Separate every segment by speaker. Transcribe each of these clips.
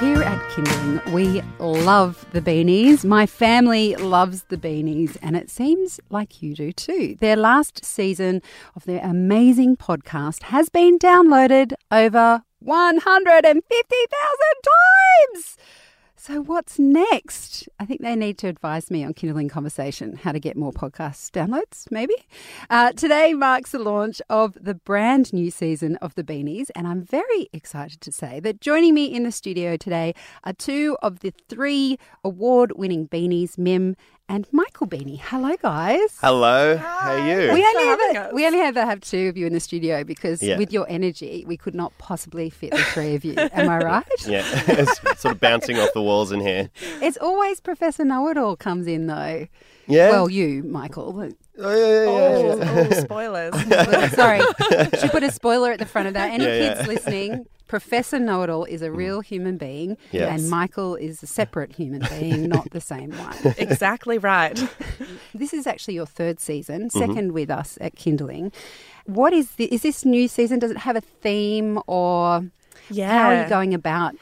Speaker 1: Here at Kinderling, we love the beanies. My family loves the beanies, and it seems like you do too. Their last season of their amazing podcast has been downloaded over 150,000 times. So, what's next? I think they need to advise me on Kinderling Conversation how to get more podcast downloads, maybe. Uh, today marks the launch of the brand new season of The Beanies, and I'm very excited to say that joining me in the studio today are two of the three award winning beanies, Mim and Michael Beanie. Hello, guys.
Speaker 2: Hello, how are you?
Speaker 1: We only,
Speaker 3: having
Speaker 1: have
Speaker 3: us.
Speaker 1: we only ever have two of you in the studio because
Speaker 2: Yeah.
Speaker 1: with your energy, we could not possibly fit the three of you. Am I right?
Speaker 2: yeah, it's sort of bouncing off the walls in here.
Speaker 1: It's always Professor Know It All comes in though.
Speaker 2: Yeah.
Speaker 1: Well, you, Michael.
Speaker 2: oh, yeah, yeah, yeah, yeah.
Speaker 3: Oh, oh, spoilers.
Speaker 1: Sorry, should put a spoiler at the front of that. Any
Speaker 2: Yeah,
Speaker 1: kids
Speaker 2: yeah.
Speaker 1: listening? Professor Know It All is a real human being,
Speaker 2: Yes.
Speaker 1: and Michael is a separate human being, not the same one.
Speaker 3: exactly right.
Speaker 1: This is actually your third season,
Speaker 2: Mm-hmm.
Speaker 1: 2nd with us at Kinderling. What is the, is this new season? Does it have a theme, or
Speaker 3: Yeah.
Speaker 1: how are you going about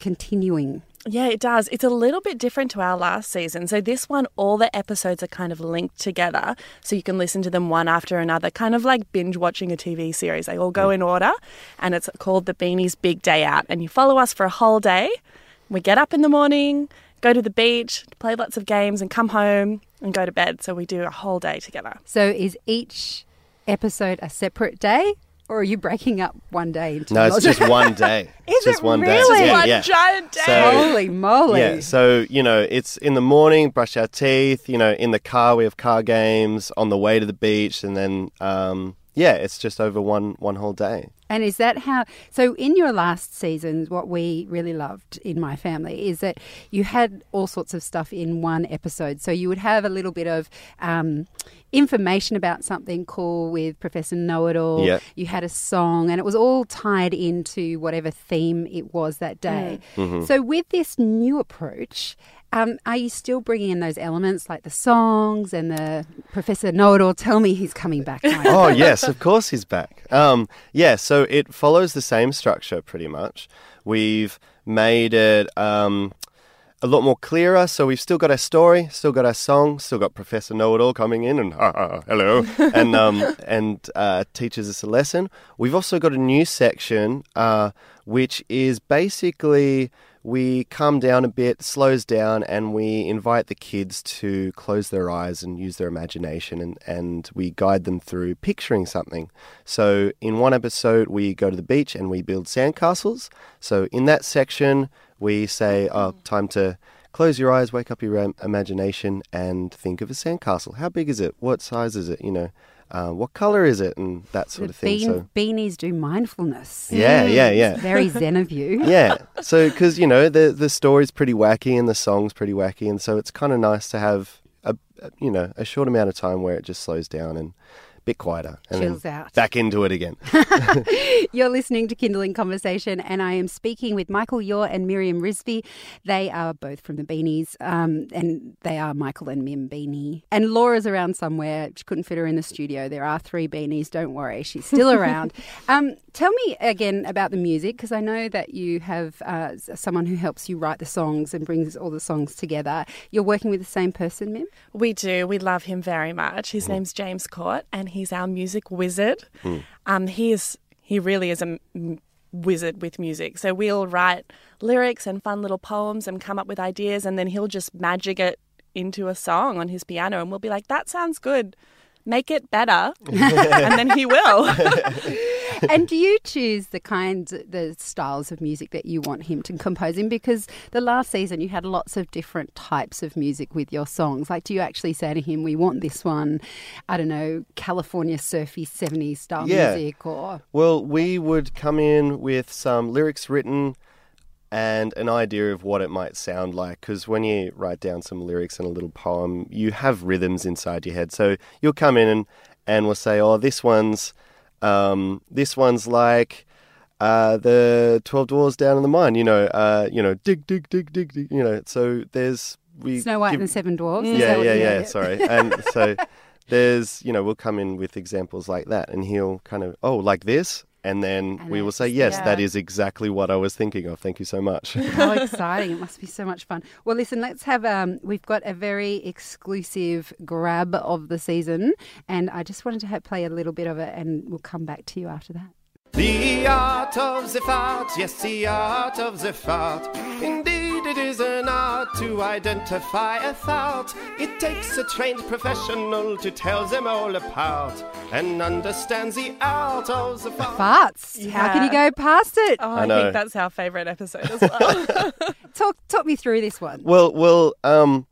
Speaker 1: continuing?
Speaker 3: Yeah, it does. It's a little bit different to our last season. So, this one, all the episodes are kind of linked together. So, you can listen to them one after another, kind of like binge watching a TV series. They all go mm. in order, and it's called The Beanies Big Day Out. And you follow us for a whole day. We get up in the morning, go to the beach, play lots of games, and come home and go to bed. So, we do a whole day together.
Speaker 1: So, is each episode a separate day, or are you breaking up one day into
Speaker 2: No, it's just one day. it's
Speaker 1: Is
Speaker 2: just
Speaker 1: it
Speaker 2: one day.
Speaker 1: really?
Speaker 2: Yeah,
Speaker 3: one
Speaker 2: yeah.
Speaker 3: giant day.
Speaker 2: So-
Speaker 1: Holy moly!
Speaker 2: Yeah, so you know, it's in the morning, brush our teeth. You know, in the car we have car games. On the way to the beach, and then um, yeah, it's just over one one whole day.
Speaker 1: And is that how? So, in your last season, what we really loved in my family is that you had all sorts of stuff in one episode. So, you would have a little bit of um, information about something cool with Professor Know It All.
Speaker 2: Yeah.
Speaker 1: You had a song, and it was all tied into whatever theme it was that day. So, with this new approach, um, are you still bringing in those elements like the songs and the Professor Know It All? Tell me he's coming back. Michael.
Speaker 2: oh yes, of course he's back. Um, yeah, so it follows the same structure pretty much. We've made it um, a lot more clearer. So we've still got our story, still got our song, still got Professor Know It All coming in and ha, ha, hello, and um, and uh, teaches us a lesson. We've also got a new section uh, which is basically we calm down a bit, slows down, and we invite the kids to close their eyes and use their imagination, and, and we guide them through picturing something. So, in one episode, we go to the beach and we build sandcastles. So, in that section, we say, oh, mm. time to close your eyes, wake up your imagination, and think of a sandcastle. How big is it? What size is it? You know, uh, what color is it? And that sort
Speaker 1: the
Speaker 2: of thing.
Speaker 1: bean,
Speaker 2: so,
Speaker 1: beanies do mindfulness.
Speaker 2: yeah, yeah, yeah.
Speaker 1: Very zen of you.
Speaker 2: yeah. So, because you know the the story's pretty wacky and the song's pretty wacky, and so it's kind of nice to have a, you know a short amount of time where it just slows down and bit quieter and
Speaker 1: Chills
Speaker 2: then
Speaker 1: out.
Speaker 2: back into it again.
Speaker 1: You're listening to Kinderling Conversation, and I am speaking with Michael Yore and Miriam Rizvi. They are both from the Beanies, um, and they are Michael and Mim Beanie. And Laura's around somewhere. She couldn't fit her in the studio. There are three Beanies. Don't worry, she's still around. um, tell me again about the music, because I know that you have uh, someone who helps you write the songs and brings all the songs together. You're working with the same person, Mim.
Speaker 3: We do. We love him very much. His name's James Court, and he's our music wizard. Um, he is. He really is a m- wizard with music. So we'll write lyrics and fun little poems and come up with ideas, and then he'll just magic it into a song on his piano, and we'll be like, "That sounds good." Make it better, and then he will.
Speaker 1: and do you choose the kinds, the styles of music that you want him to compose in? Because the last season you had lots of different types of music with your songs. Like, do you actually say to him, "We want this one"? I don't know, California surfy '70s style
Speaker 2: Yeah.
Speaker 1: music, or
Speaker 2: Well, we would come in with some lyrics written and an idea of what it might sound like. Because when you write down some lyrics in a little poem, you have rhythms inside your head. So you'll come in and, and we'll say, oh, this one's, um, this one's like, uh, the twelve dwarves down in the mine. You know, uh, you know, dig, dig, dig, dig, dig. You know, so there's we
Speaker 1: Snow White
Speaker 2: give-
Speaker 1: and the Seven Dwarfs. is
Speaker 2: yeah,
Speaker 1: that
Speaker 2: yeah, yeah, Sorry, and so there's you know we'll come in with examples like that, and he'll kind of oh like this, and then
Speaker 1: And
Speaker 2: we will say yes, that
Speaker 3: Yeah.
Speaker 2: is exactly what I was thinking of. Thank you so much.
Speaker 1: How exciting! It must be so much fun. Well, listen, let's have. Um, we've got a very exclusive grab of the season, and I just wanted to have, play a little bit of it, and we'll come back to you after that.
Speaker 4: The art of the fart, yes, the art of the fart. Indeed, it is an art to identify a fart. It takes a trained professional to tell them all apart and understands the art of the fart.
Speaker 1: Farts. How can you go past it?
Speaker 3: Oh,
Speaker 2: I
Speaker 3: I, think that's our favourite episode as well.
Speaker 1: Talk, talk me through this one.
Speaker 2: well, well, um,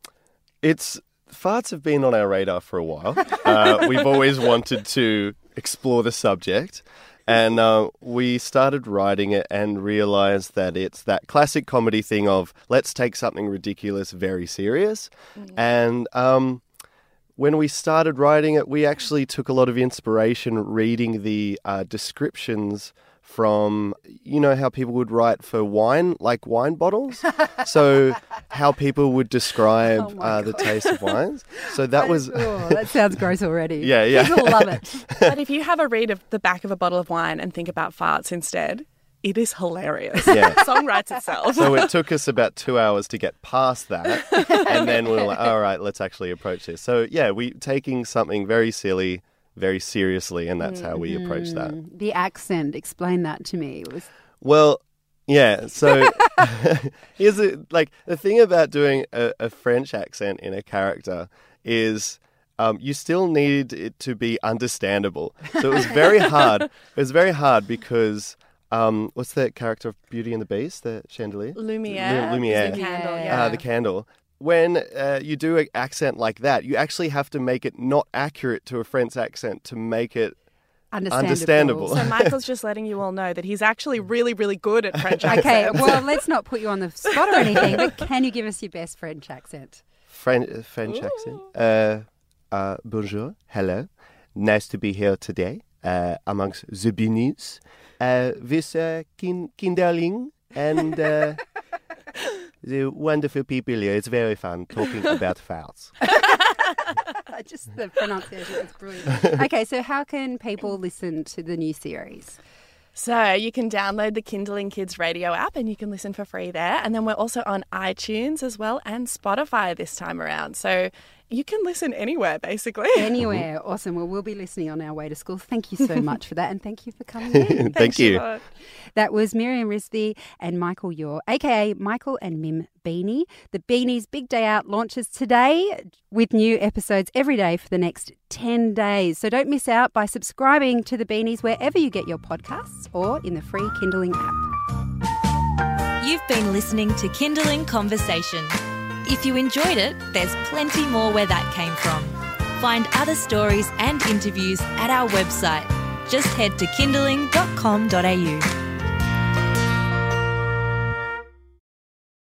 Speaker 2: it's farts have been on our radar for a while. Uh, we've always wanted to explore the subject. And uh, we started writing it and realized that it's that classic comedy thing of let's take something ridiculous very serious. And um, when we started writing it, we actually took a lot of inspiration reading the uh, descriptions from, you know, how people would write for wine, like wine bottles. so, how people would describe
Speaker 1: Oh
Speaker 2: uh, the taste of wines. So, that was.
Speaker 1: Oh, that sounds gross already.
Speaker 2: Yeah, yeah.
Speaker 1: People love it.
Speaker 3: but if you have a read of the back of a bottle of wine and think about farts instead, it is hilarious.
Speaker 2: Yeah.
Speaker 3: The song writes itself.
Speaker 2: So it took us about two hours to get past that, and then we were like, "All right, let's actually approach this." So yeah, we taking something very silly, very seriously, and that's how we approach that.
Speaker 1: The accent. Explain that to me. It was
Speaker 2: Well, yeah. So here's a, like the thing about doing a, a French accent in a character is. Um, you still need it to be understandable. So it was very hard. It was very hard because um, what's that character of Beauty and the Beast, the chandelier?
Speaker 3: Lumiere.
Speaker 2: Lu- Lumiere.
Speaker 3: the candle,
Speaker 1: Yeah.
Speaker 3: yeah.
Speaker 2: uh, the candle. When uh, you do an accent like that, you actually have to make it not accurate to a French accent to make it.
Speaker 1: understandable.
Speaker 2: Understandable.
Speaker 3: So Michael's just letting you all know that he's actually really, really good at French accents.
Speaker 1: Okay, well, let's not put you on the spot or anything, but can you give us your best French accent?
Speaker 2: French, uh, French accent. Uh, uh, bonjour, hello, nice to be here today uh, amongst the beanies uh, with uh, kin- Kinderling and uh, the wonderful people here. It's very fun talking about farts.
Speaker 1: Just the pronunciation is brilliant. Okay, so how can people listen to the new series?
Speaker 3: So you can download the Kinderling Kids radio app and you can listen for free there. And then we're also on iTunes as well and Spotify this time around. So you can listen anywhere basically.
Speaker 1: Anywhere. Awesome. Well, we'll be listening on our way to school. Thank you so much for that, and thank you for coming in.
Speaker 2: Thank you.
Speaker 3: Siobhan.
Speaker 1: That was Miriam Rizvi and Michael Yore, aka Michael and Mim Beanie. The Beanies Big Day Out launches today with new episodes every day for the next 10 days. So don't miss out by subscribing to the Beanies wherever you get your podcasts or in the free Kinderling app.
Speaker 5: You've been listening to Kinderling Conversation. If you enjoyed it, there's plenty more where that came from. Find other stories and interviews at our website. Just head to kinderling.com.au.